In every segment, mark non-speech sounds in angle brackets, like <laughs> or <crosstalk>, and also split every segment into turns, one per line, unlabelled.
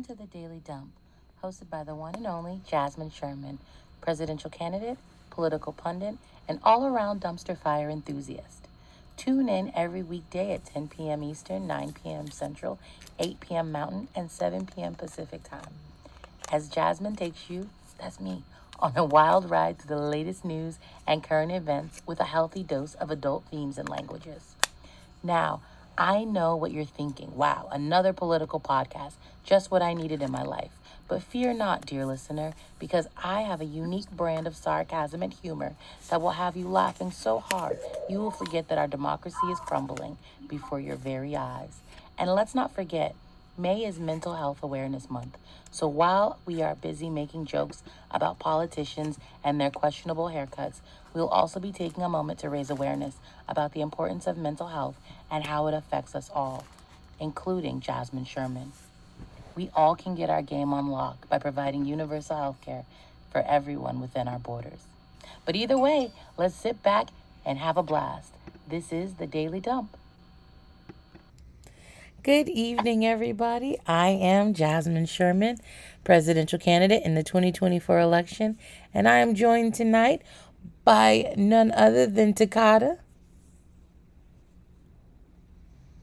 Welcome to the Daily Dump, hosted by the one and only Jasmine Sherman, presidential candidate, political pundit, and all around dumpster fire enthusiast. Tune in every weekday at 10 p.m. Eastern, 9 p.m. Central, 8 p.m. Mountain, and 7 p.m. Pacific Time. As Jasmine takes you, that's me, on a wild ride through the latest news and current events with a healthy dose of adult themes and languages. Now, I know what you're thinking. Wow, another political podcast, just what I needed in my life. But fear not, dear listener, because I have a unique brand of sarcasm and humor that will have you laughing so hard you will forget that our democracy is crumbling before your very eyes. And let's not forget, May is Mental Health Awareness Month. So while we are busy making jokes about politicians and their questionable haircuts, we'll also be taking a moment to raise awareness about the importance of mental health and how it affects us all, including Jasmine Sherman. We all can get our game on lock by providing universal health care for everyone within our borders. But either way, let's sit back and have a blast. This is the Daily Dump. Good evening, everybody. I am Jasmine Sherman, presidential candidate in the 2024 election, and I am joined tonight by none other than Takata.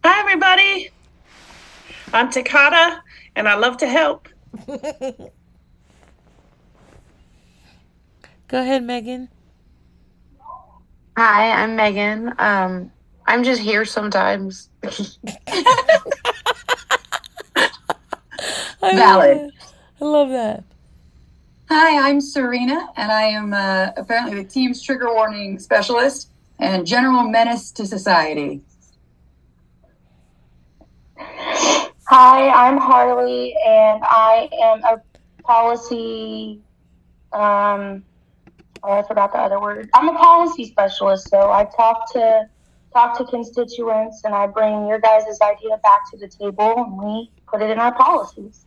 Hi, everybody. I'm Takata, and I love to help. <laughs>
Go ahead, Megan.
Hi, I'm Megan. Um, I'm just here sometimes. <laughs>
I
Valid.
Love. I love that.
Hi, I'm Serena, and I am uh, apparently the team's trigger warning specialist and general menace to society.
Hi, I'm Harley, and I am a policy. Um, oh, I forgot the other word. I'm a policy specialist, so I talk to talk to constituents, and I bring your guys' idea back to the table, and we put it in our policies.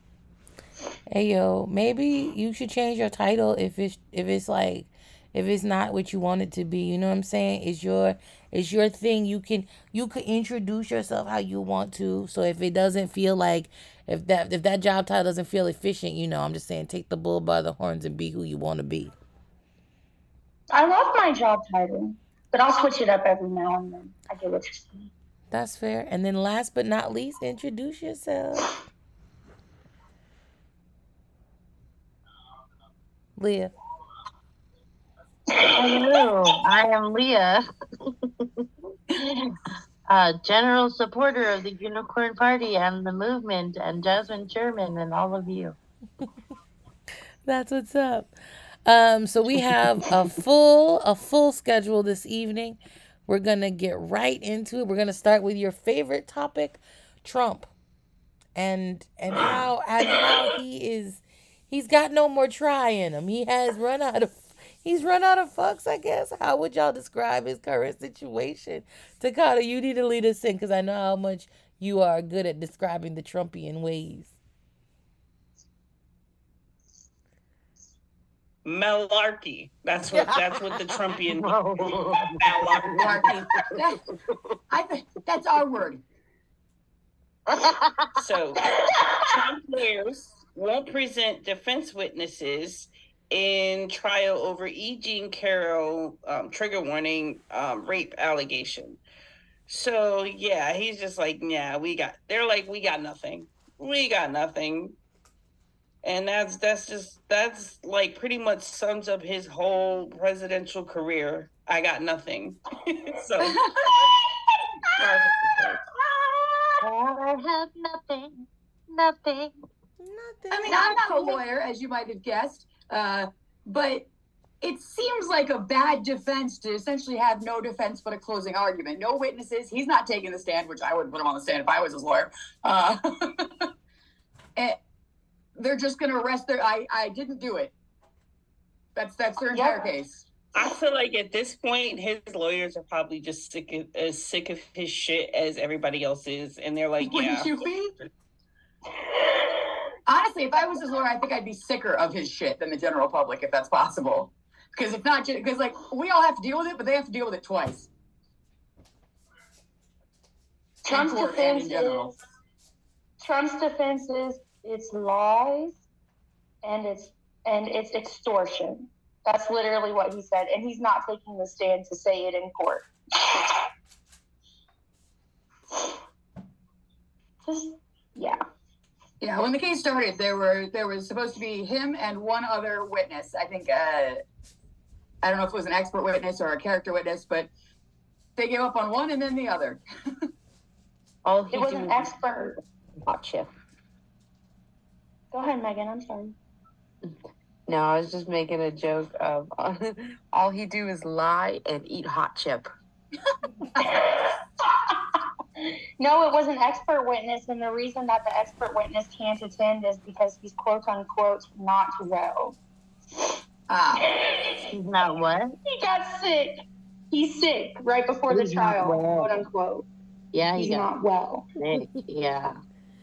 Hey yo, maybe you should change your title if it's if it's like if it's not what you want it to be. You know what I'm saying? It's your it's your thing. You can you can introduce yourself how you want to. So if it doesn't feel like if that if that job title doesn't feel efficient, you know, I'm just saying take the bull by the horns and be who you want to be.
I love my job title, but I'll switch it up every now and then. I get what you're saying.
That's fair. And then last but not least, introduce yourself. Leah.
Hello, I am Leah, <laughs> uh, general supporter of the Unicorn Party and the movement, and Jasmine Sherman, and all of you. <laughs>
That's what's up. Um, so we <laughs> have a full a full schedule this evening. We're gonna get right into it. We're gonna start with your favorite topic, Trump, and and how <gasps> and how he is. He's got no more try in him. He has run out of. He's run out of fucks, I guess. How would y'all describe his current situation? Takata, you need to lead us in because I know how much you are good at describing the Trumpian ways.
Malarkey. That's what that's what the Trumpian <laughs>
Whoa.
Malarkey.
That- I think that's our word. <laughs>
So Trump lawyers won't present defense witnesses in trial over E. Jean Carroll um, trigger warning um, rape allegation. So yeah, he's just like, yeah, we got. They're like, we got nothing. We got nothing. And that's that's just that's like pretty much sums up his whole presidential career. I got nothing. <laughs> so
I have nothing, nothing.
Nothing.
I mean, I'm not a lawyer, as you might have guessed, uh, but it seems like a bad defense to essentially have no defense but a closing argument. No witnesses. He's not taking the stand, which I wouldn't put him on the stand if I was his lawyer. Uh, and <laughs> they're just going to arrest their. I I didn't do it. That's that's their entire
Yeah.
case.
I feel like at this point, his lawyers are probably just sick of as sick of his shit as everybody else is, and they're like,
Wouldn't
yeah.
you be? Honestly, if I was his lawyer, I think I'd be sicker of his shit than the general public, if that's possible. Because if not, because like we all have to deal with it, but they have to deal with it twice.
Trump's
court and in
defense is Trump's defense is it's lies and it's and it's extortion. That's literally what he said, and he's not taking the stand to say it in court. Just yeah.
Yeah, when the case started, there were there was supposed to be him and one other witness. I think uh, I don't know if it was an expert witness or a character witness, but they gave up on one and then the other. <laughs>
All he
It was an expert.
watch you.
Go ahead, Megan. I'm sorry.
No, I was just making a joke of <laughs> all he do is lie and eat hot chip. <laughs>
no, it was an expert witness, and the reason that the expert witness can't attend is because he's quote unquote not well.
Ah,
He's not what?
He got sick. He's sick right before the
He's not
trial,
well.
quote unquote.
Yeah, he
He's
got
not well.
sick. Yeah.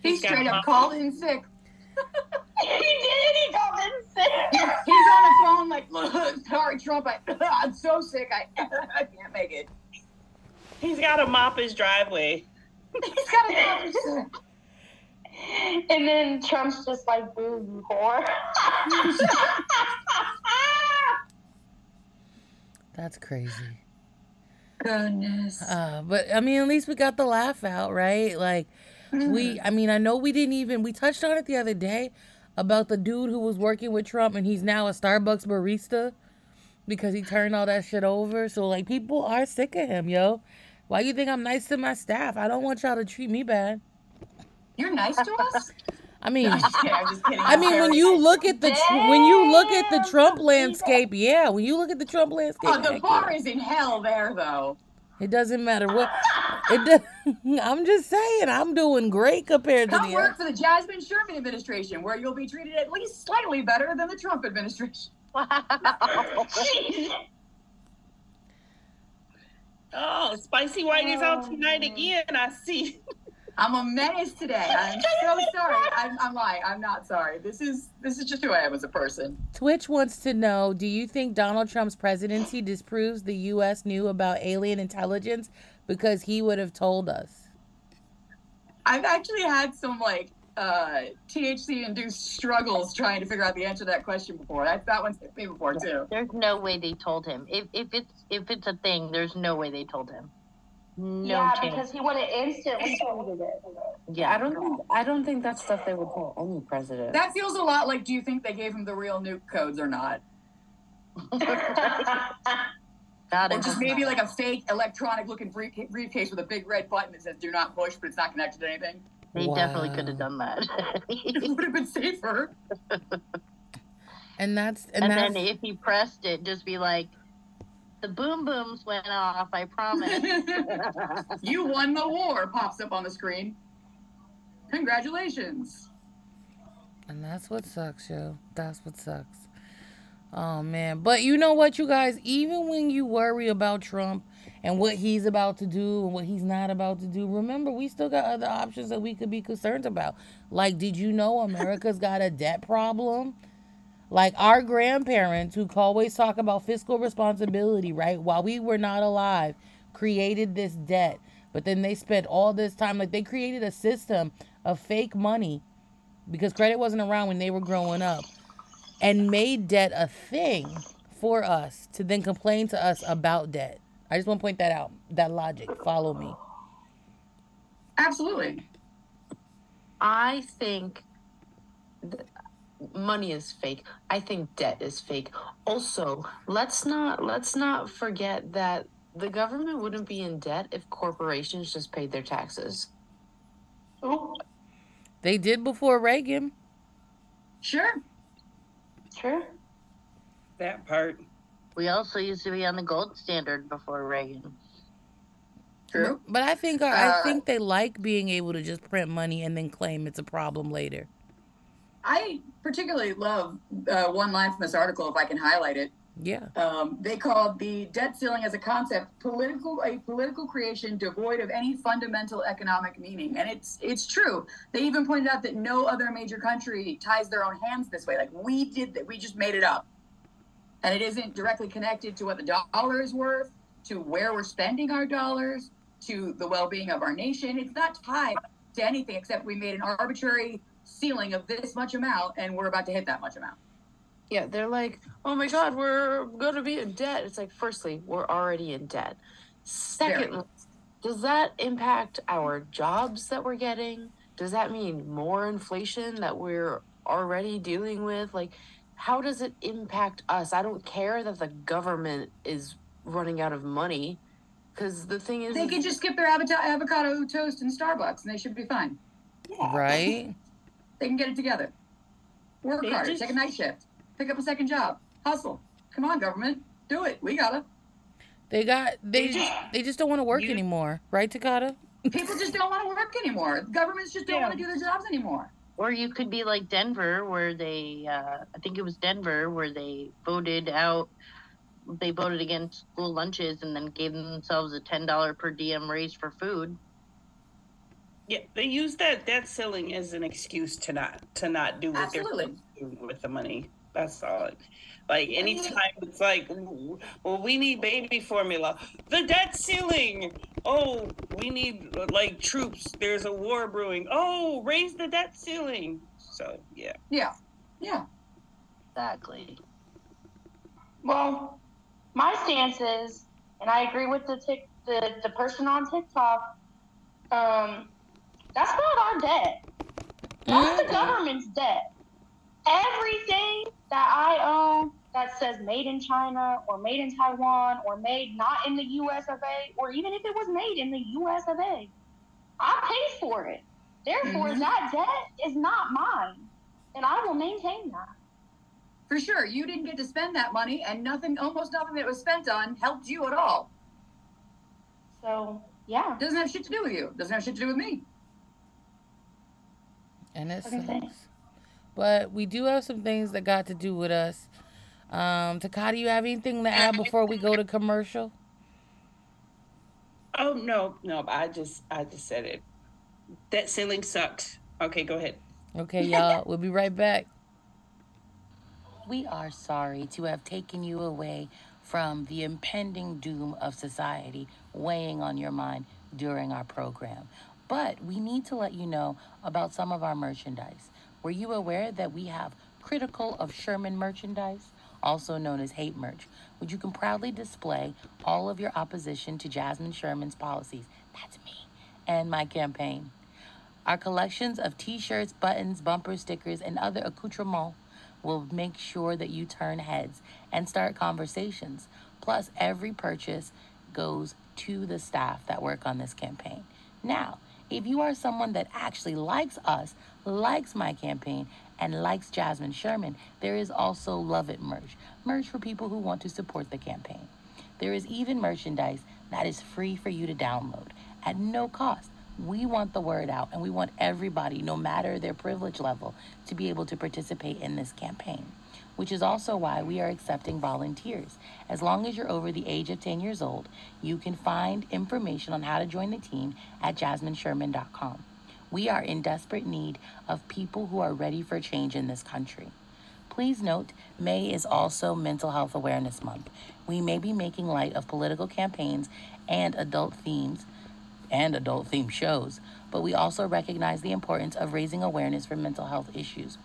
he
He's got
straight up called in sick.
He did. He got in sick.
He's on the phone like, "Sorry, Trump, I, <laughs> I'm so sick, I, <laughs> I can't make it."
He's got to mop his driveway.
He's got to a doctor.
And then Trump's just like, "Boo, you whore."
That's crazy.
Goodness.
Uh, but I mean, at least we got the laugh out, right? Like, we, mm. I mean, I know we didn't even, we touched on it the other day about the dude who was working with Trump and he's now a Starbucks barista because he turned all that shit over. So, like, people are sick of him, yo. Why you think I'm nice to my staff? I don't want y'all to treat me bad.
You're nice to us.
I mean, <laughs>
I'm just kidding. I'm just kidding.
I mean, when you look at the tr- when you look at the Trump landscape, yeah. When you look at the Trump landscape,
Oh, the bar is in hell there, though.
It doesn't matter what. It. does- <laughs> I'm just saying, I'm doing great compared to the.
Come
the.
work for the Jasmine Sherman administration, where you'll be treated at least slightly better than the Trump administration. <laughs>
Oh, Spicy White is out
Oh,
tonight again. I see. <laughs>
I'm a menace today. I'm so sorry. I'm, I'm lying. I'm not sorry. This is this is just who I am as a person.
Twitch wants to know: Do you think Donald Trump's presidency disproves the U.S. knew about alien intelligence because he would have told us?
I've actually had some like uh, THC induced struggles trying to figure out the answer to that question before. That that one's hit me before too.
There's no way they told him. If if it's if it's a thing, there's no way they told him. No
yeah,
chance.
because he would have instantly tweeted it.
yeah.
I don't think I don't think that's stuff they would tell any president.
That feels a lot like. Do you think they gave him the real nuke codes or not? <laughs>
God,
Or just maybe
not.
like a fake electronic looking briefcase with a big red button that says "Do not push," but it's not connected to anything.
They definitely could have done that. <laughs>
It would have been safer. <laughs>
And that's and,
and
that's
then if he pressed it, just be like, "The boom booms went off. I promise." <laughs>
you won the war. Pops up on the screen. Congratulations.
And that's what sucks, yo. That's what sucks. Oh man. But you know what, you guys, even when you worry about Trump and what he's about to do and what he's not about to do, remember we still got other options that we could be concerned about. Like, did you know America's got a debt problem? Like our grandparents who always talk about fiscal responsibility, right? While we were not alive, created this debt. But then they spent all this time, like they created a system of fake money because credit wasn't around when they were growing up and made debt a thing for us to then complain to us about debt. I just want to point that out. That logic. Follow me.
Absolutely.
I think th- money is fake. I think debt is fake. Also, let's not let's not forget that the government wouldn't be in debt if corporations just paid their taxes.
Ooh,
They did before Reagan.
Sure.
Sure.
That part.
we also used to be on the gold standard before Reagan.
True.
But I think I
Uh,
think they like being able to just print money and then claim it's a problem later.
I particularly love uh, one line from this article, if I can highlight it.
Yeah.
Um, they called the debt ceiling as a concept political a political creation devoid of any fundamental economic meaning, and it's it's true. They even pointed out that no other major country ties their own hands this way. Like we did that, we just made it up, and it isn't directly connected to what the dollar is worth, to where we're spending our dollars. to the well-being of our nation. It's not tied to anything except we made an arbitrary ceiling of this much amount, and we're about to hit that much amount.
Yeah, they're like, oh my God, we're gonna be in debt. It's like, firstly, we're already in debt. Secondly, does that impact our jobs that we're getting? Does that mean more inflation that we're already dealing with? Like, how does it impact us? I don't care that the government is running out of money. Because the thing is,
They can just skip their avocado, avocado toast in Starbucks, and they should be fine.
Right? <laughs>
They can get it together. Work
They
harder,
just-
take a night shift, pick up a second job, hustle. Come on, government, do it. We gotta.
They got they
They
just
just-
they just don't want to work
you-
anymore, right, Takata?
People just don't want to work anymore. Governments just don't
Yeah.
want to do their jobs anymore.
Or you could be like Denver, where they, uh, I think it was Denver, where they voted out, they voted against school lunches and then gave themselves a $10 per diem raise for food.
Yeah, they use that debt ceiling as an excuse to not to not do what
Absolutely.
they're supposed to with the money. That's all. Like anytime it's like, well, we need baby formula. The debt ceiling. Oh, we need like troops. There's a war brewing. Oh, raise the debt ceiling. So yeah.
Yeah, yeah.
Exactly.
Well, my stance is, and I agree with the tic, the, the person on TikTok. Um, that's not our debt. That's the government's debt. Everything that I own that says made in China or made in Taiwan or made not in the US of A, or even if it was made in the US of A, I paid for it. Therefore,
Mhm.
that debt is not mine. And I will maintain that.
For sure, you didn't get to spend that money, and nothing, almost nothing that was spent on helped you at all.
So, yeah.
Doesn't have shit to do with you. Doesn't have shit to do with me.
And it
Okay, thanks.
sucks. But we do have some things that got to do with us. Um, Takata, you have anything to add before we go to commercial?
Oh no, no. I just I just said it. That ceiling sucks. Okay, go ahead.
Okay, y'all. <laughs> We'll be right back.
We are sorry to have taken you away from the impending doom of society weighing on your mind during our program. But we need to let you know about some of our merchandise. Were you aware that we have critical of Sherman merchandise, also known as hate merch, which you can proudly display all of your opposition to Jasmine Sherman's policies? That's me and my campaign. Our collections of t shirts, buttons, bumper stickers, and other accoutrements will make sure that you turn heads and start conversations. Plus, every purchase goes to the staff that work on this campaign. Now, if you are someone that actually likes us, likes my campaign, and likes Jasmine Sherman, there is also Love It merch. Merch for people who want to support the campaign. There is even merchandise that is free for you to download at no cost. We want the word out and we want everybody, no matter their privilege level, to be able to participate in this campaign, which is also why we are accepting volunteers. As long as you're over the age of 10 years old, you can find information on how to join the team at jasminesherman.com. We are in desperate need of people who are ready for change in this country. Please note, May is also Mental Health Awareness Month. We may be making light of political campaigns and adult themes and adult themed shows, but we also recognize the importance of raising awareness for mental health issues.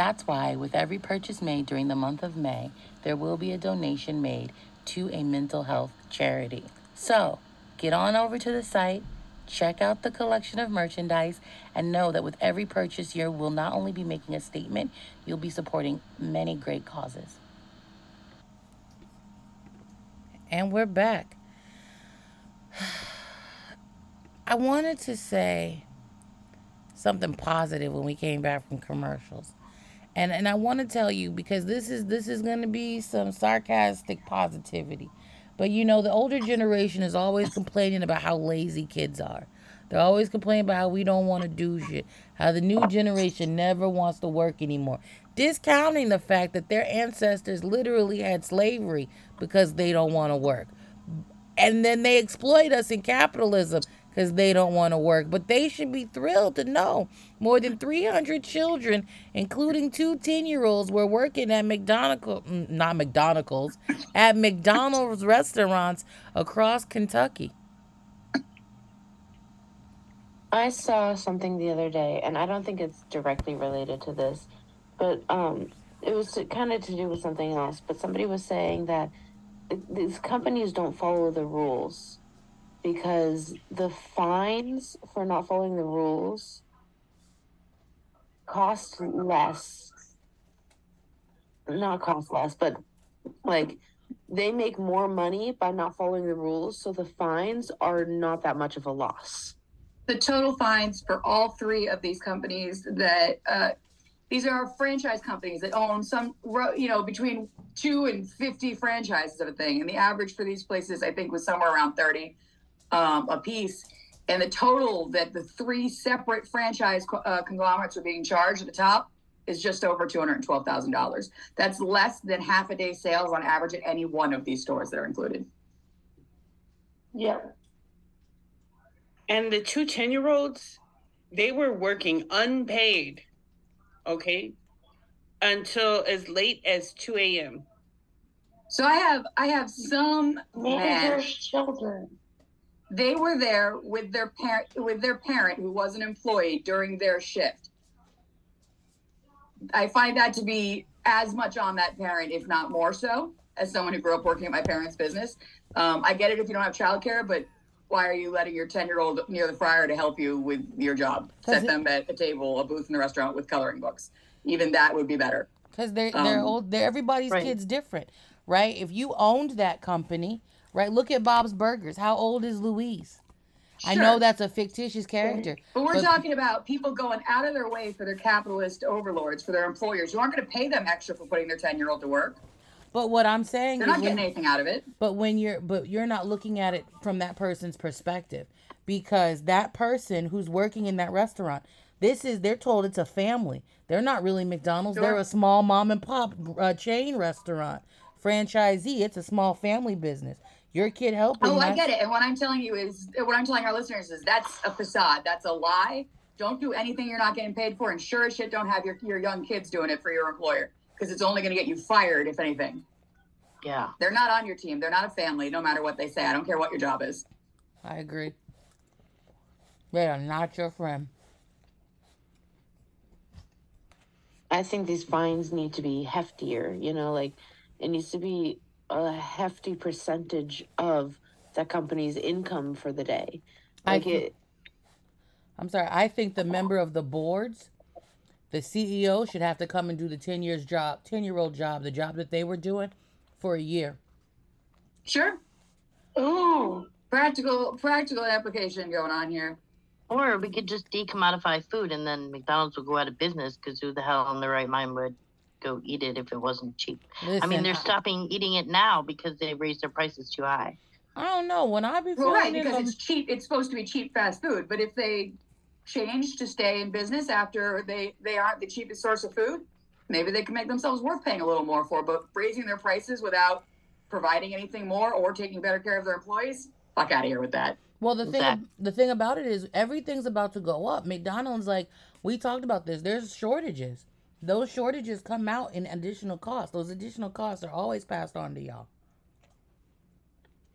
That's why, with every purchase made during the month of May, there will be a donation made to a mental health charity. So, get on over to the site, check out the collection of merchandise, and know that with every purchase, you will not only be making a statement, you'll be supporting many great causes.
And we're back. <sighs> I wanted to say something positive when we came back from commercials. And and I want to tell you because this is this is going to be some sarcastic positivity. But you know, the older generation is always complaining about how lazy kids are. They're always complaining about how we don't want to do shit. How the new generation never wants to work anymore. Discounting the fact that their ancestors literally had slavery because they don't want to work. And then they exploit us in capitalism because they don't want to work. But they should be thrilled to know more than 300 children, including two 10 year olds, were working at McDonald's, not McDonald's, at McDonald's restaurants across Kentucky.
I saw something the other day, and I don't think it's directly related to this, but um, it was kind of to do with something else. But somebody was saying that these companies don't follow the rules because the fines for not following the rules cost less. Not cost less, but like they make more money by not following the rules, so the fines are not that much of a loss.
The total fines for all three of these companies that uh, these are franchise companies that own some, you know, between two and 50 franchises of a thing. And the average for these places, I think, was somewhere around 30 um, a piece. And the total that the three separate franchise uh, conglomerates are being charged at the top is just over $212,000. That's less than half a day sales on average at any one of these stores that are included.
Yep.
And the two 10 year olds, they were working unpaid, okay, until as late as 2 a.m.
So I have I have some
managers' children.
They were there with their parent with their parent who was an employee during their shift. I find that to be as much on that parent, if not more so, as someone who grew up working at my parents' business. Um, I get it if you don't have childcare, but why are you letting your 10 year old near the fryer to help you with your job? Set them at a table, a booth in the restaurant with coloring books. Even that would be better.
Because they're, they're um, old, they're, everybody's right. kid's different right? If you owned that company, right? Look at Bob's Burgers. How old is Louise? Sure. I know that's a fictitious character.
But we're but, talking about people going out of their way for their capitalist overlords, for their employers. You aren't going to pay them extra for putting their 10 year old to work.
But what I'm saying
they're not getting when, anything out of it.
But when you're but you're not looking at it from that person's perspective because that person who's working in that restaurant, this is they're told it's a family. They're not really McDonald's. Sure. They're a small mom and pop uh, chain restaurant franchisee. It's a small family business. Your kid helping.
Oh, I get it. And what I'm telling you is, what I'm telling our listeners is that's a facade. That's a lie. Don't do anything you're not getting paid for. And sure as shit, don't have your, your young kids doing it for your employer because it's only going to get you fired, if anything.
Yeah.
They're not on your team. They're not a family, no matter what they say. I don't care what your job is.
I agree. They are not your friend.
I think these fines need to be heftier, you know, like it needs to be a hefty percentage of that company's income for the day. Like I, it.
I'm sorry. I think the member of the boards, the CEO, should have to come and do the ten years job, ten year old job, the job that they were doing, for a year.
Sure. Ooh, practical, practical application going on here.
Or we could just decommodify food, and then McDonald's will go out of business because who the hell in the right mind would go eat it if it wasn't cheap. Listen, I mean, they're stopping eating it now because they raised their prices too high.
I don't know. When I be
well, right because it's cheap. It's supposed to be cheap fast food, but if they change to stay in business after they they aren't the cheapest source of food, maybe they can make themselves worth paying a little more for. But raising their prices without providing anything more or taking better care of their employees, fuck out of here with that.
Well, the thing the thing about it is everything's about to go up. McDonald's like we talked about this. There's shortages those shortages come out in additional costs. Those additional costs are always passed on to y'all.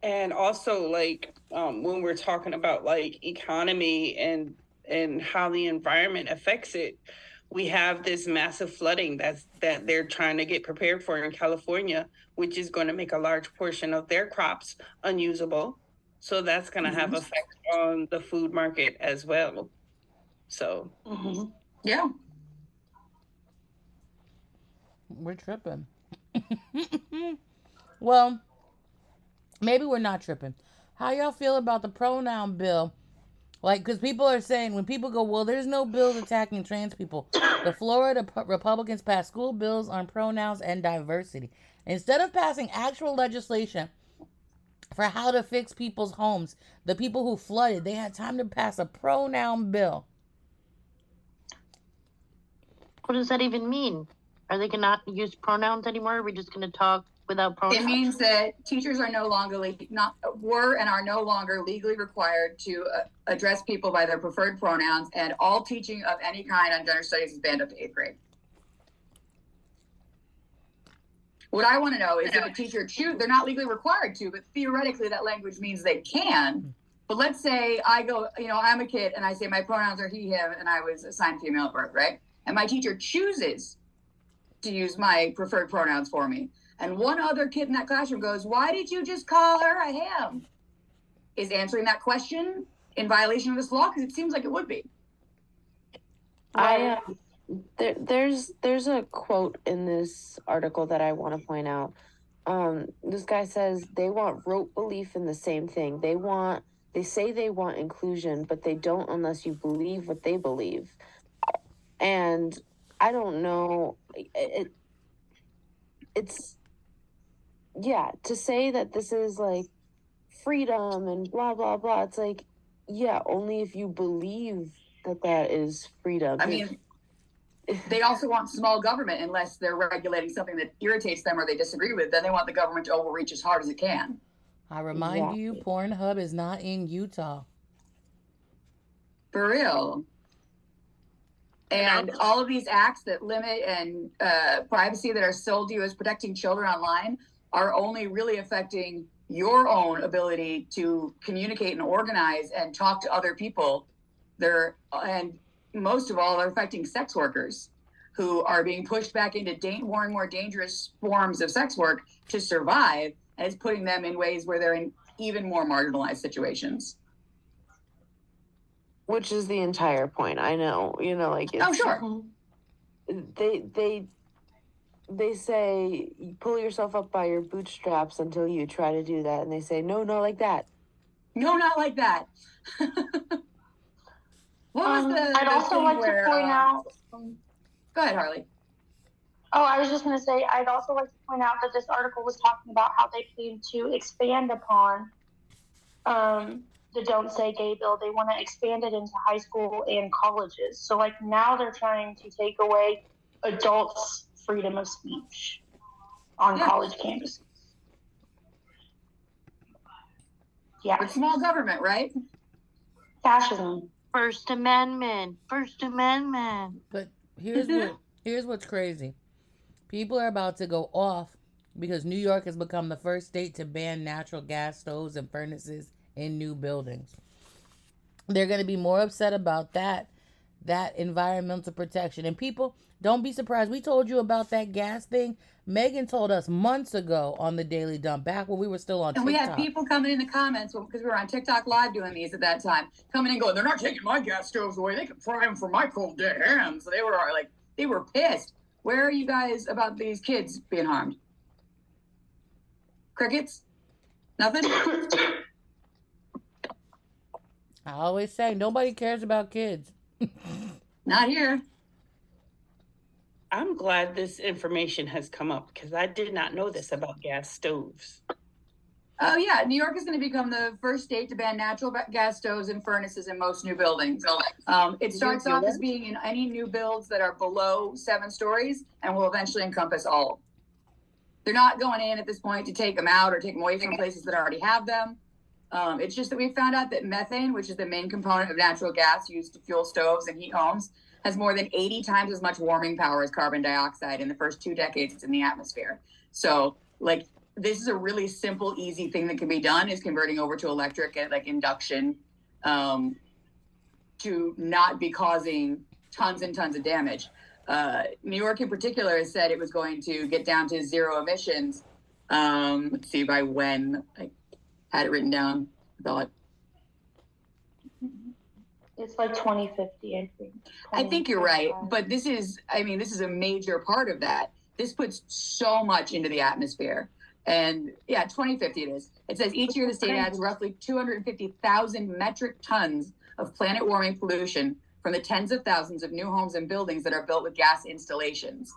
And also, like um, when we're talking about like economy and and how the environment affects it, we have this massive flooding that's that they're trying to get prepared for in California, which is going to make a large portion of their crops unusable. So that's going to mm-hmm. have effect on the food market as well. So,
mm-hmm. yeah,
we're tripping. <laughs> well, maybe we're not tripping. How y'all feel about the pronoun bill? Like, because people are saying, when people go, well, there's no bills attacking trans people. The Florida Republicans passed school bills on pronouns and diversity. Instead of passing actual legislation for how to fix people's homes, the people who flooded, they had time to pass a pronoun bill.
What does that even mean? Are they gonna not use pronouns anymore? Are we just gonna talk without pronouns?
It means that teachers are no longer le- not were and are no longer legally required to uh, address people by their preferred pronouns, and all teaching of any kind on gender studies is banned up to eighth grade. What I want to know is if a teacher choose, they're not legally required to, but theoretically that language means they can. But let's say I go, you know, I'm a kid and I say my pronouns are he, him, and I was assigned female at birth, right? And my teacher chooses to use my preferred pronouns for me. And one other kid in that classroom goes, Why did you just call her a him? Is answering that question in violation of this law? Because it seems like it would be.
I um, there, there's there's a quote in this article that I want to point out. Um, this guy says they want rote belief in the same thing. They want they say they want inclusion, but they don't unless you believe what they believe. And I don't know. It, it it's yeah to say that this is like freedom and blah blah blah. It's like yeah, only if you believe that that is freedom.
I mean, they also want small government unless they're regulating something that irritates them or they disagree with. Then they want the government to overreach as hard as it can.
I remind
Exactly.
you, Pornhub is not in Utah.
For real. And all of these acts that limit and uh, privacy that are sold to you as protecting children online are only really affecting your own ability to communicate and organize and talk to other people. They're and most of all, they're affecting sex workers who are being pushed back into da- more and more dangerous forms of sex work to survive, and it's putting them in ways where they're in even more marginalized situations.
Which is the entire point. I know, you know, like
Oh, sure.
they they they say you pull yourself up by your bootstraps until you try to do that, and they say no, not like that.
No, not like that. <laughs> what was
Um,
the?
I'd
the
also like
where,
to point
uh,
out.
Go ahead, Harley.
Oh, I was just going to say, I'd also like to point out that this article was talking about how they plan to expand upon um, the Don't Say Gay bill. They want to expand it into high school and colleges. So, like, now they're trying to take away adults' freedom of speech on
Yeah.
college campuses. Yeah,
It's small government, right?
fascism.
First Amendment. First Amendment.
But here's what <laughs> here's what's crazy. People are about to go off because New York has become the first state to ban natural gas stoves and furnaces in new buildings. They're going to be more upset about that that environmental protection. And people, don't be surprised. We told you about that gas thing. Megan told us months ago on the Daily Dump, back when we were still on
And we had people coming in the comments because we were on TikTok live doing these at that time, coming and going. They're not taking my gas stoves away. They can fry them for my cold dead hands. So they were like, they were pissed. Where are you guys about these kids being harmed? Crickets? Nothing. <coughs>
I always say nobody cares about kids. <laughs>
Not here.
I'm glad this information has come up because I did not know this about gas stoves.
Oh yeah, New York is going to become the first state to ban natural gas stoves and furnaces in most new buildings. Um, it starts off as being in any new builds that are below seven stories and will eventually encompass all. They're not going in at this point to take them out or take them away from places that already have them. Um, it's just that we found out that methane, which is the main component of natural gas used to fuel stoves and heat homes, has more than 80 times as much warming power as carbon dioxide in the first two decades it's in the atmosphere. So, like, this is a really simple, easy thing that can be done is converting over to electric and like induction um, to not be causing tons and tons of damage. Uh, New York, in particular, has said it was going to get down to zero emissions. Um, let's see by when I had it written down. I thought
It's like 2050, I think.
I think you're right, but this is, I mean, this is a major part of that. This puts so much into the atmosphere. And yeah, 2050 it is. It says each year the state adds roughly 250,000 metric tons of planet warming pollution from the tens of thousands of new homes and buildings that are built with gas installations.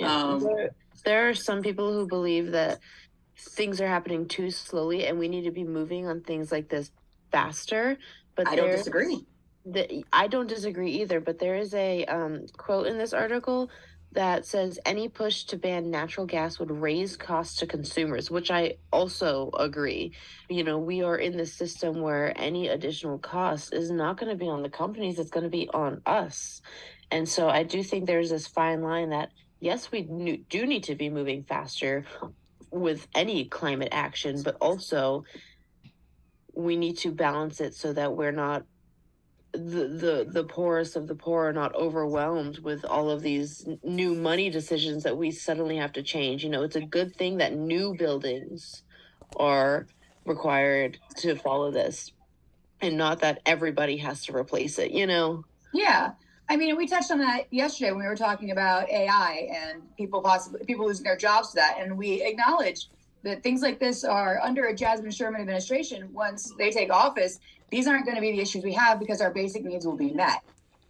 Um,
there, there are some people who believe that things are happening too slowly, and we need to be moving on things like this faster. But
I don't disagree.
the, I don't disagree either, but there is a um, quote in this article that says any push to ban natural gas would raise costs to consumers, which I also agree. You know, we are in this system where any additional cost is not going to be on the companies, it's going to be on us. And so I do think there's this fine line that, yes, we do need to be moving faster with any climate action, but also we need to balance it so that we're not the the the poorest of the poor are not overwhelmed with all of these new money decisions that we suddenly have to change. You know, it's a good thing that new buildings are required to follow this and not that everybody has to replace it, you know.
Yeah. I mean, we touched on that yesterday when we were talking about AI and people possibly people losing their jobs to that, and we acknowledged that things like this are under a Jasmine Sherman administration. Once they take office, these aren't going to be the issues we have because our basic needs will be met.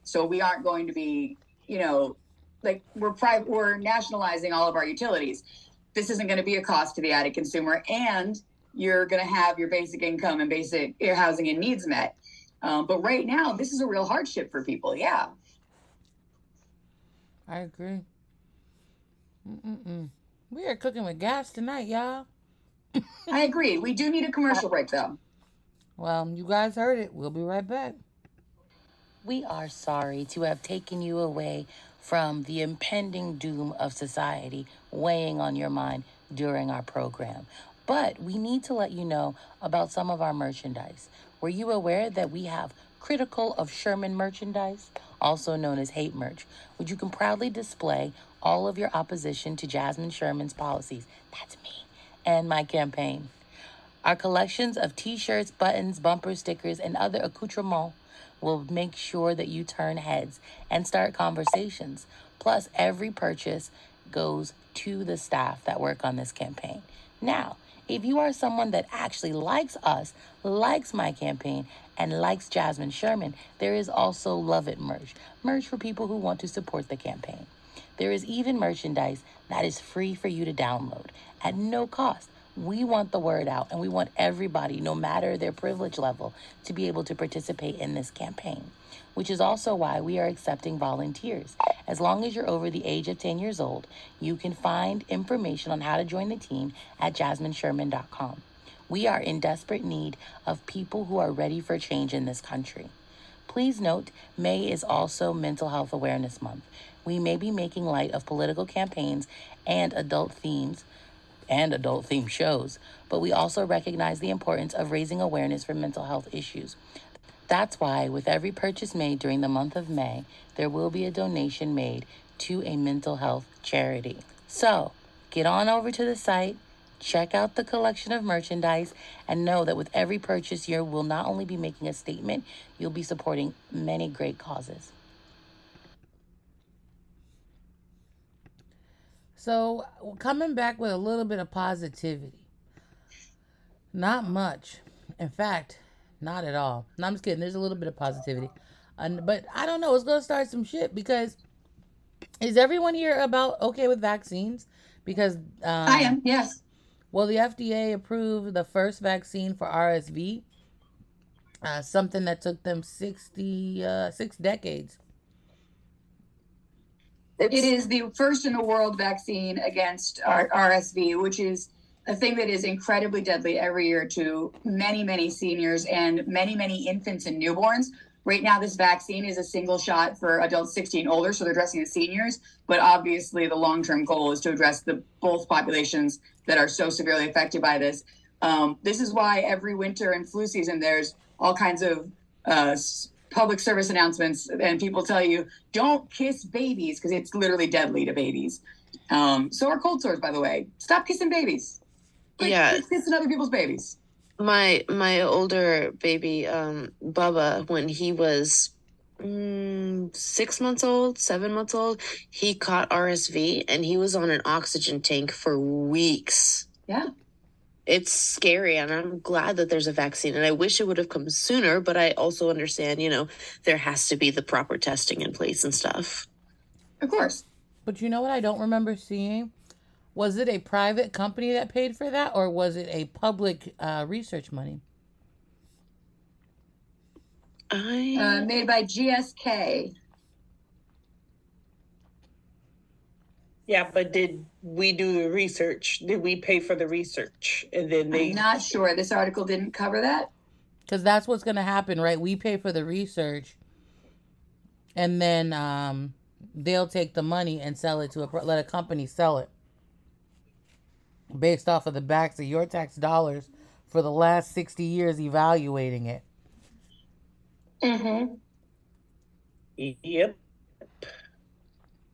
So we aren't going to be, you know, like we're we're nationalizing all of our utilities. This isn't going to be a cost to the added consumer, and you're going to have your basic income and basic your housing and needs met. Um, but right now, this is a real hardship for people. Yeah.
I agree. Mm-mm-mm. We are cooking with gas tonight, y'all.
I agree. We do need a commercial break, though.
Well, you guys heard it. We'll be right back.
We are sorry to have taken you away from the impending doom of society weighing on your mind during our program. But we need to let you know about some of our merchandise. Were you aware that we have critical of Sherman merchandise, also known as hate merch, which you can proudly display all of your opposition to Jasmine Sherman's policies? That's me and my campaign. Our collections of t shirts, buttons, bumper stickers, and other accoutrements will make sure that you turn heads and start conversations. Plus, every purchase goes to the staff that work on this campaign. Now, if you are someone that actually likes us, likes my campaign, and likes Jasmine Sherman, there is also Love It merch, merch for people who want to support the campaign. There is even merchandise that is free for you to download at no cost. We want the word out and we want everybody, no matter their privilege level, to be able to participate in this campaign, which is also why we are accepting volunteers. As long as you're over the age of 10 years old, you can find information on how to join the team at jasminesherman.com. We are in desperate need of people who are ready for change in this country. Please note, May is also Mental Health Awareness Month. We may be making light of political campaigns and adult themes and adult themed shows, but we also recognize the importance of raising awareness for mental health issues. That's why, with every purchase made during the month of May, there will be a donation made to a mental health charity. So, get on over to the site, check out the collection of merchandise, and know that with every purchase, you will not only be making a statement, you'll be supporting many great causes.
So, coming back with a little bit of positivity. Not much. In fact, not at all. No, I'm just kidding. There's a little bit of positivity. And, but I don't know. It's going to start some shit because is everyone here about okay with vaccines? Because um,
I am. Yes.
Well, the FDA approved the first vaccine for RSV, uh, something that took them 60, uh, six decades.
It is the first in the world vaccine against R- RSV, which is a thing that is incredibly deadly every year to many, many seniors and many, many infants and newborns. Right now, this vaccine is a single shot for adults 16 and older, so they're addressing the seniors. But obviously, the long-term goal is to address the both populations that are so severely affected by this. Um, this is why every winter and flu season, there's all kinds of uh, public service announcements and people tell you don't kiss babies because it's literally deadly to babies um, so are cold sores by the way stop kissing babies Quit-
Yeah.
quit kissing other people's babies.
My my older baby um bubba when he was mm, six months old seven months old he caught rsv and he was on an oxygen tank for weeks.
Yeah.
It's scary and i'm glad that there's a vaccine and i wish it would have come sooner but i also understand you know there has to be the proper testing in place and stuff.
Of course.
But you know what I don't remember seeing? Was it a private company that paid for that or was it a public uh, research money?
i
uh, made by gsk
Yeah, but did we do the research? Did we pay for the research? And then they
i'm not sure this article didn't cover that
Because that's what's going to happen, right? We pay for the research and then um, they'll take the money and sell it to a, let a company sell it based off of the backs of your tax dollars for the last 60 years evaluating it.
Mm-hmm.
Yep.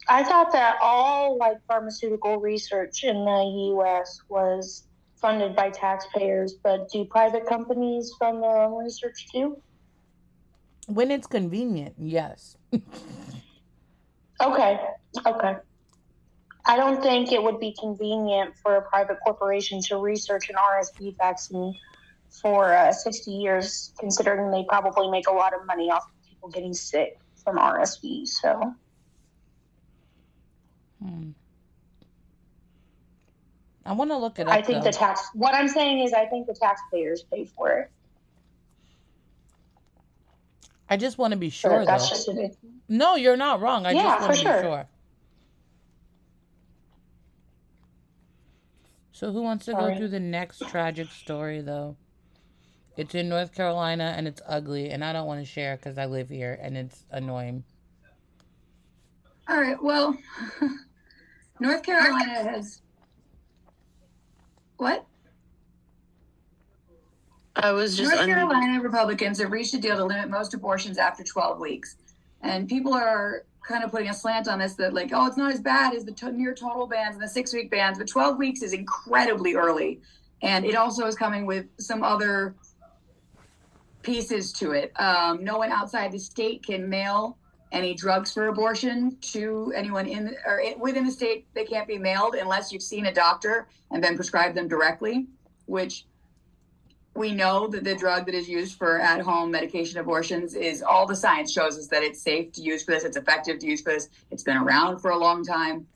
I thought that all like pharmaceutical research in the U.S. was funded by taxpayers, but do private companies fund their own research too?
When it's convenient, yes. <laughs>
Okay, okay. I don't think it would be convenient for a private corporation to research an RSV vaccine for uh, 60 years, considering they probably make a lot of money off of people getting sick from RSV. So,
Hmm. I want to look it up.
I think
though.
the tax. What I'm saying is, I think the taxpayers pay for it.
I just want to be
But
sure,
that's
though.
just it.
No, you're not wrong. I
Yeah,
just want to be
sure.
sure. So, who wants to go through the next tragic story, though? It's in North Carolina and it's ugly, and I don't want to share because I live here and it's annoying.
All right. Well, <laughs> North Carolina has what?
I was just
North
un-
Carolina Republicans have reached a deal to limit most abortions after 12 weeks. And people are kind of putting a slant on this that, like, oh, it's not as bad as the to- near total bans and the six week bans, but 12 weeks is incredibly early. And it also is coming with some other pieces to it. Um, no one outside the state can mail any drugs for abortion to anyone in or in, within the state. They can't be mailed unless you've seen a doctor and been prescribed them directly, which we know that the drug that is used for at-home medication abortions is all the science shows us that it's safe to use for this it's effective to use for this it's been around for a long time.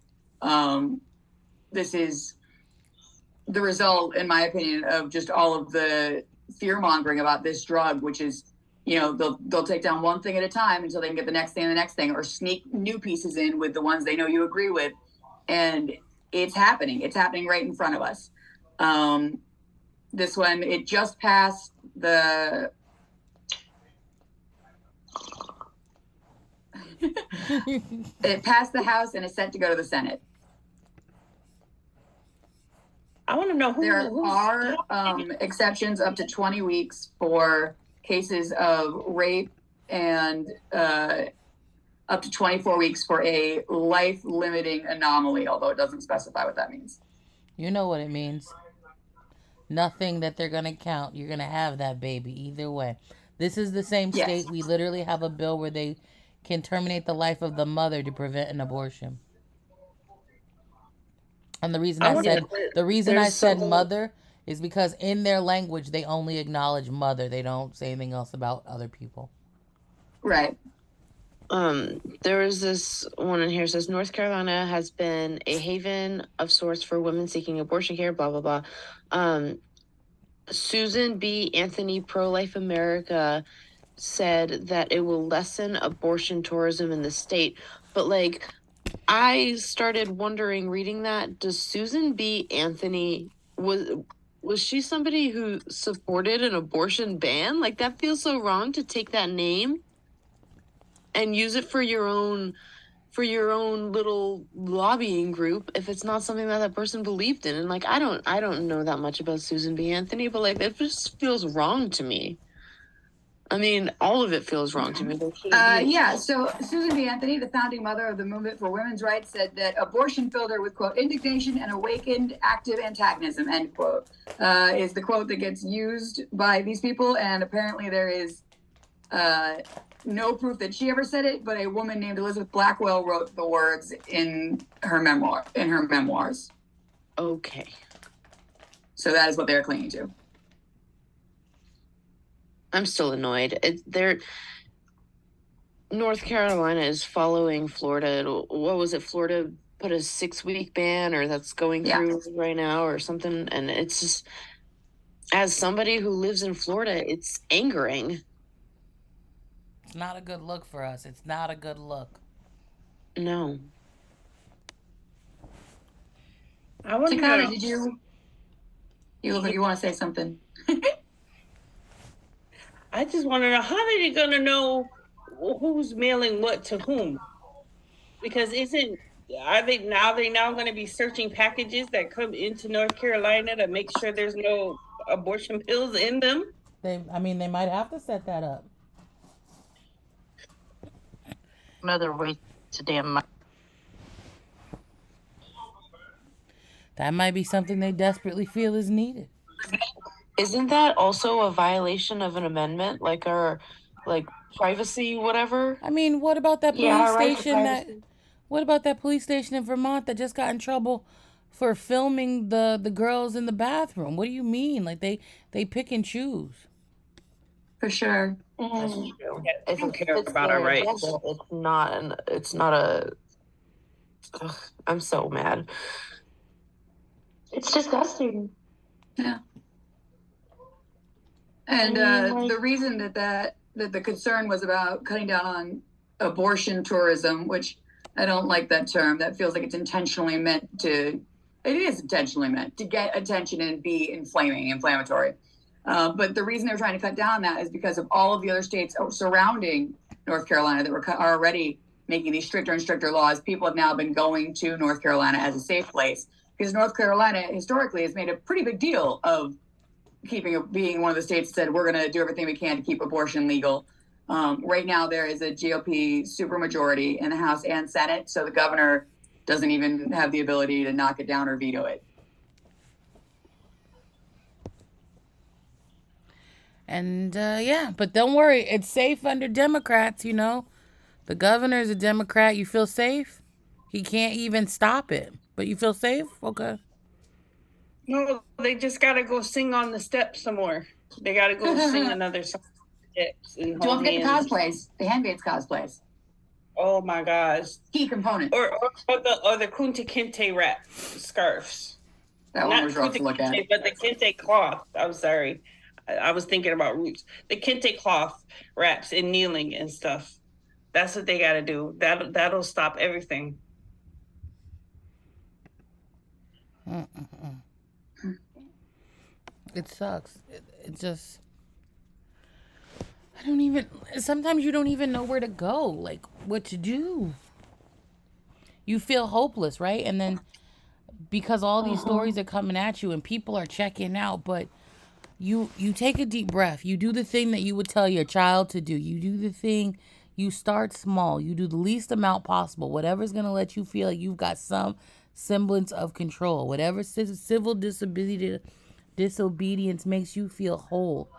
Um, this is the result in my opinion of just all of the fear mongering about this drug which is you know they'll they'll take down one thing at a time until they can get the next thing and the next thing or sneak new pieces in with the ones they know you agree with. And it's happening it's happening right in front of us. Um, this one. It just passed the <laughs> it passed the house and is set to go to the senate.
I want to know who
there
who's
are um, exceptions up to 20 weeks for cases of rape and uh, up to 24 weeks for a life limiting anomaly although it doesn't specify what that means.
You know what it means. Nothing that they're going to count. You're going to have that baby either way. This is the same
Yes.
state. We literally have a bill where they can terminate the life of the mother to prevent an abortion. And the reason
I
I, said the reason I said
some-
mother is because in their language they only acknowledge mother. They don't say anything else about other people.
right
um there is this one in here says north carolina has been a haven of sorts for women seeking abortion care blah blah blah um susan b. Anthony pro-life america said that it will lessen abortion tourism in the state. But like i started wondering reading that does susan b. Anthony was was she somebody who supported an abortion ban? Like that feels so wrong to take that name and use it for your own for your own little lobbying group if it's not something that that person believed in and like i don't i don't know that much about susan b anthony but like it just feels wrong to me i mean all of it feels wrong to me
Uh, yeah, so Susan B. Anthony, the founding mother of the movement for women's rights, said that abortion filled her with, quote, indignation and awakened active antagonism, end quote, uh, is the quote that gets used by these people. And apparently there is uh, no proof that she ever said it, but a woman named Elizabeth Blackwell wrote the words in her memoir, in her memoirs.
okay
So that is what they're clinging to.
i'm still annoyed it, they're north carolina is following florida what was it florida put a six week ban or that's going
Yeah.
through right now or something and it's just as somebody who lives in florida it's angering
It's not a good look for us. It's not a good look.
no
I want to
Takata,
know.
did you? You look like you want to say something. <laughs>
I just want to know how are they going to know who's mailing what to whom? Because isn't are they now they now going to be searching packages that come into North Carolina to make sure there's no abortion pills in them.
They, I mean, they might have to set that up.
Another waste of damn money.
That might be something they desperately feel is needed.
Isn't that also a violation of an amendment, like our, like privacy, whatever?
I mean, what about that police
Yeah, our right
station that? What about that police station in Vermont that just got in trouble for filming the the girls in the bathroom? What do you mean? Like they they pick and choose.
For sure.
Mhm.
They don't care about
their
our rights.
It's not an. It's not a. Ugh, I'm so mad.
It's disgusting. Yeah.
And
I mean,
uh,
like-
the reason that, that that the concern was about cutting down on abortion tourism, which I don't like that term. That feels like it's intentionally meant to. It is intentionally meant to get attention and be inflaming, inflammatory. Uh, but the reason they're trying to cut down that is because of all of the other states surrounding North Carolina that were are already making these stricter and stricter laws. People have now been going to North Carolina as a safe place because North Carolina historically has made a pretty big deal of keeping being one of the states that said we're going to do everything we can to keep abortion legal. Um, right now, there is a GOP supermajority in the House and Senate, so the governor doesn't even have the ability to knock it down or veto it.
And uh, yeah, but don't worry, it's safe under Democrats. You know, the governor is a Democrat. You feel safe. He can't even stop it, but you feel safe. Okay.
No, they just gotta go sing on the steps some more. They gotta go sing <laughs> another song. on the Steps and
Don't
hold
forget the cosplays, the handmaids cosplays,
Oh my gosh.
key component.
Or, or, or the or the Kunta Kinte wrap scarves.
That one was rough to
Kunta
look at.
Kinte, but the Kente cloth. I'm sorry. I, I was thinking about roots. The Kente cloth wraps and kneeling and stuff. That's what they gotta do. That that'll stop everything.
Mm-mm-mm. It sucks. It, it just. I don't even. Sometimes you don't even know where to go, like what to do. You feel hopeless, right? And then because all these mm-hmm. stories are coming at you and people are checking out, but you you take a deep breath. You do the thing that you would tell your child to do. You do the thing. You start small. You do the least amount possible. Whatever's gonna let you feel like you've got some semblance of control. Whatever civil disobedience disobedience makes you feel whole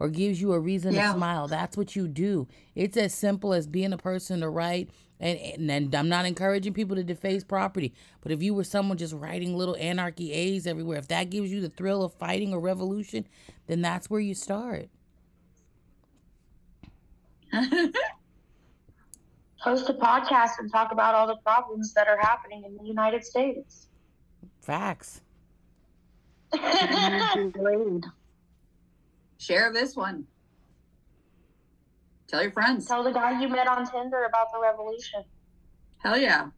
or gives you a reason
Yeah.
to smile. That's what you do. It's as simple as being a person to write. And, and, and I'm not encouraging people to deface property, but if you were someone just writing little anarchy A's everywhere, if that gives you the thrill of fighting a revolution, then that's where you start. <laughs>
Host a podcast and talk about all the problems that are happening in the United States.
Facts. <laughs>
Share this one. Tell your friends.
Tell the guy you met on Tinder about the revolution.
Hell yeah.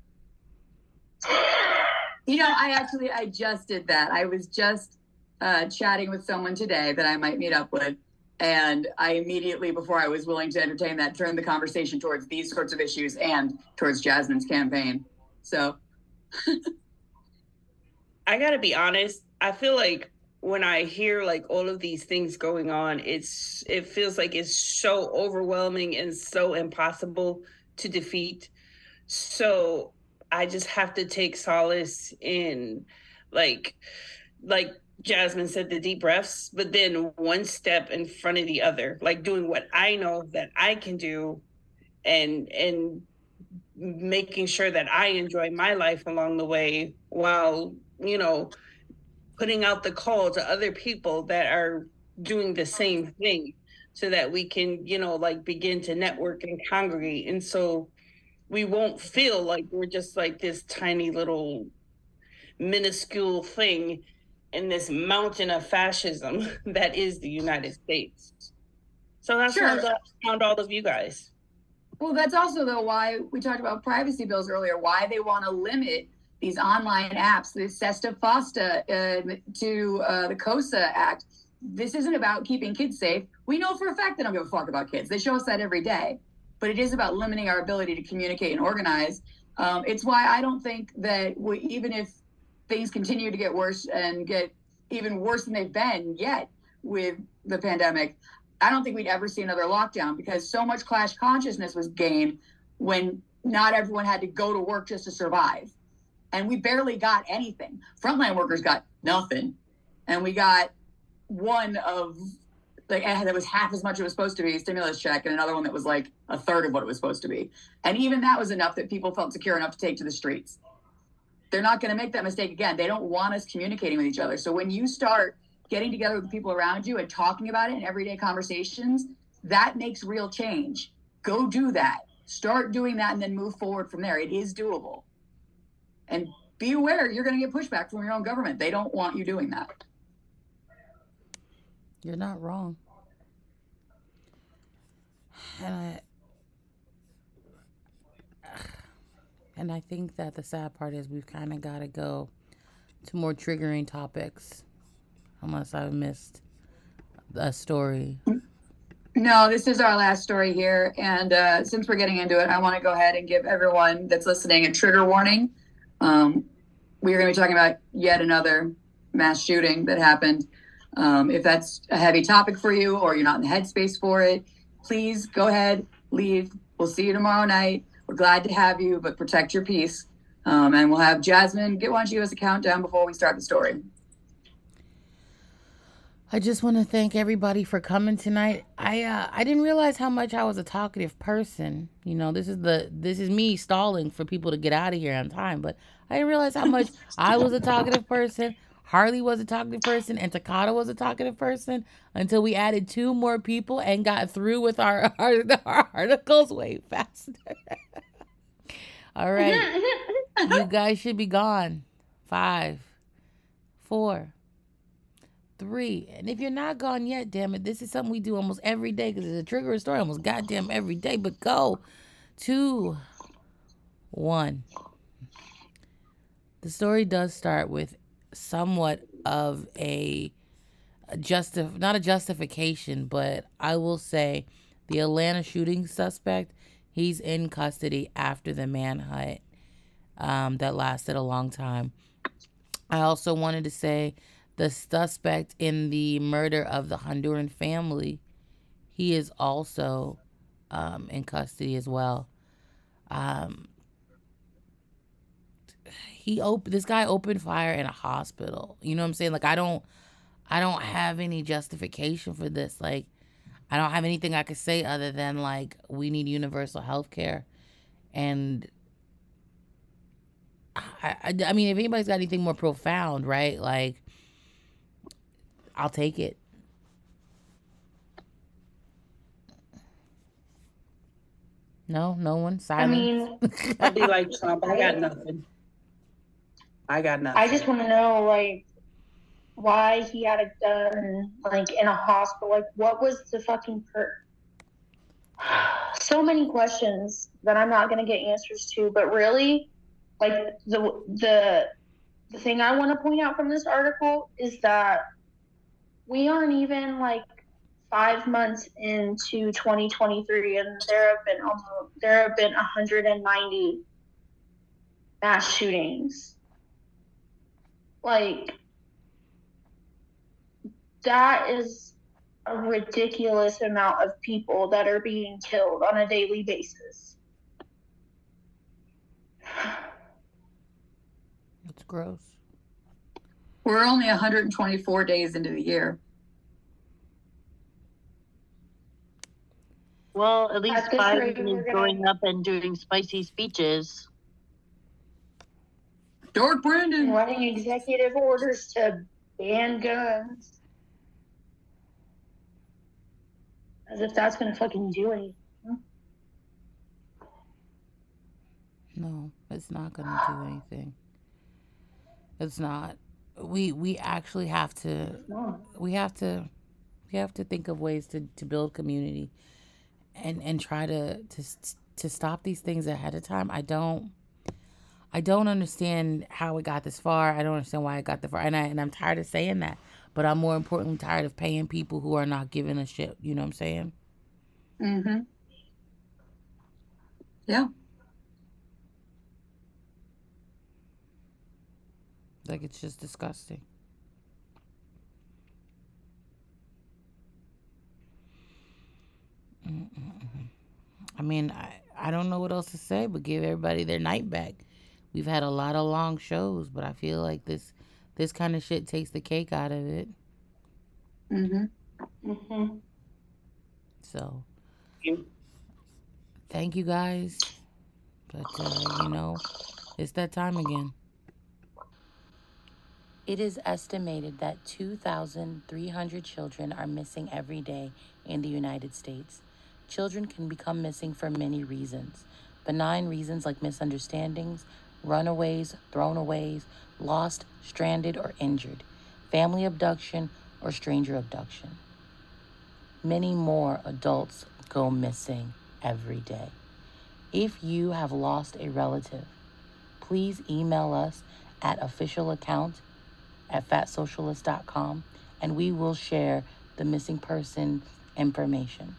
You know, I actually I just did that. I was just uh, chatting with someone today that I might meet up with, and I immediately, before I was willing to entertain that, turned the conversation towards these sorts of issues and towards Jasmine's campaign. So <laughs>
I gotta be honest. I feel like when I hear like all of these things going on, it's it feels like it's so overwhelming and so impossible to defeat. So I just have to take solace in like like Jasmine said the deep breaths, but then one step in front of the other, like doing what I know that I can do and and making sure that I enjoy my life along the way while, you know, putting out the call to other people that are doing the same thing so that we can, you know, like begin to network and congregate. And so we won't feel like we're just like this tiny little minuscule thing in this mountain of fascism <laughs> that is the United States. So that's
Sure.
why I found all of you guys.
Well, that's also though why we talked about privacy bills earlier. Why they want to limit these online apps, the SESTA FOSTA uh, to uh, the KOSA Act. This isn't about keeping kids safe. We know for a fact they don't give a fuck about kids. They show us that every day. But it is about limiting our ability to communicate and organize. Um, it's why I don't think that we, even if things continue to get worse and get even worse than they've been yet with the pandemic, I don't think we'd ever see another lockdown because so much class consciousness was gained when not everyone had to go to work just to survive. And we barely got anything. Frontline workers got nothing. And we got one of like that was half as much as it was supposed to be stimulus check and another one that was like a third of what it was supposed to be. And even that was enough that people felt secure enough to take to the streets. They're not going to make that mistake again. They don't want us communicating with each other. So when you start getting together with the people around you and talking about it in everyday conversations, that makes real change. Go do that. Start doing that and then move forward from there. It is doable. And be aware you're going to get pushback from your own government. They don't want you doing that.
You're not wrong. And I <sighs> and I think that the sad part is we've kind of got to go to more triggering topics unless I've missed a story.
No, this is our last story here. And uh, since we're getting into it, I want to go ahead and give everyone that's listening a trigger warning. Um, we are going to be talking about yet another mass shooting that happened. Um, if that's a heavy topic for you or you're not in the headspace for it, please go ahead, leave. We'll see you tomorrow night. We're glad to have you, but protect your peace. Um, and we'll have Jasmine get one don't you us a countdown before we start the story.
I just want to thank everybody for coming tonight. I uh, I didn't realize how much I was a talkative person. You know, this is the this is me stalling for people to get out of here on time, but I didn't realize how much <laughs> I was a talkative person. Harley was a talkative person and Takata was a talkative person until we added two more people and got through with our, <laughs> our, our articles way faster. <laughs> All right. you guys should be gone. Five, four, three. And if you're not gone yet, damn it, this is something we do almost every day because it's a trigger story almost goddamn every day. But go. Two, one. The story does start with somewhat of a, a justif not a justification, but I will say the Atlanta shooting suspect, he's in custody after the manhunt um, that lasted a long time. I also wanted to say the suspect in the murder of the Honduran family, he is also um, in custody as well. Um, he opened this guy opened fire in a hospital. You know what I'm saying? Like I don't I don't have any justification for this. Like I don't have anything I could say other than like we need universal health care. And I, I, I mean if anybody's got anything more profound, right? Like I'll take it. No, no one. Silence.
I mean, <laughs>
I'd be like Trump. I got nothing. I got nothing.
I just want to know, like, why he had a gun, like, in a hospital. Like, what was the fucking per? <sighs> So many questions that I'm not gonna get answers to. But really, like, the the the thing I want to point out from this article is that we aren't even like five months into 2023, and there have been almost there have been 190 mass shootings like, that is a ridiculous amount of people that are being killed on a daily basis.
It's gross.
We're only 124 days into the year.
Well, at least
At this rate,
Biden
we're
is
gonna-
going up and doing spicy speeches.
Dork Brandon.
Running executive orders to ban guns. As if that's gonna fucking do anything.
No, it's not going to do anything. It's not. We we actually have to we have to we have to think of ways to, to build community and and try to to to stop these things ahead of time. I don't I don't understand how it got this far. I don't understand why it got this far. And I and I'm tired of saying that. But I'm more importantly tired of paying people who are not giving a shit. You know what I'm saying?
Mm-hmm. Yeah.
Like it's just disgusting. Mm-mm-mm. I mean, I, I don't know what else to say, but give everybody their night back. We've had a lot of long shows, but I feel like this this kind of shit takes the cake out of it.
Mhm.
Mhm.
So, thank you guys. But uh, you know, it's that time again.
It is estimated that 2,300 children are missing every day in the United States. Children can become missing for many reasons benign reasons like misunderstandings, runaways, throwaways, lost, stranded, or injured, family abduction, or stranger abduction. Many more adults go missing every day. If you have lost a relative, please email us at official account at fatsocialist.com and we will share the missing person information.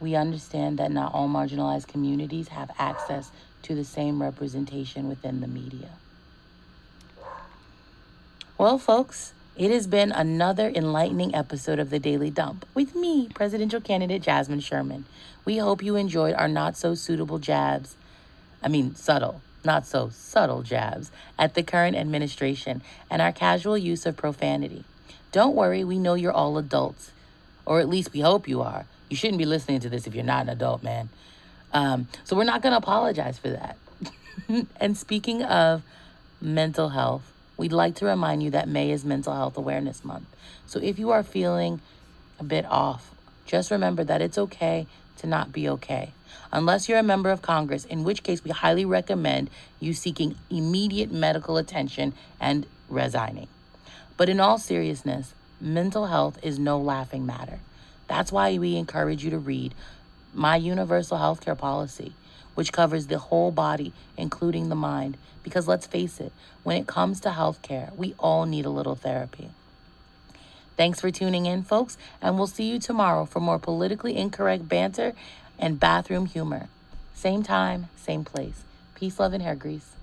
We understand that not all marginalized communities have access to the same representation within the media. Well, folks, it has been another enlightening episode of the Daily Dump with me, presidential candidate Jasmine Sherman. We hope you enjoyed our not so suitable jabs. I mean, subtle, not so subtle jabs at the current administration and our casual use of profanity. Don't worry, we know you're all adults, or at least we hope you are. You shouldn't be listening to this if you're not an adult, man. Um, so we're not going to apologize for that. <laughs> and speaking of mental health, we'd like to remind you that May is Mental Health Awareness Month. So if you are feeling a bit off, just remember that it's okay to not be okay. Unless you're a member of Congress, in which case we highly recommend you seeking immediate medical attention and resigning. But in all seriousness, mental health is no laughing matter. That's why we encourage you to read My Universal Healthcare Policy, which covers the whole body, including the mind. Because let's face it, when it comes to healthcare, we all need a little therapy. Thanks for tuning in, folks, and we'll see you tomorrow for more politically incorrect banter and bathroom humor. Same time, same place. Peace, love, and hair grease.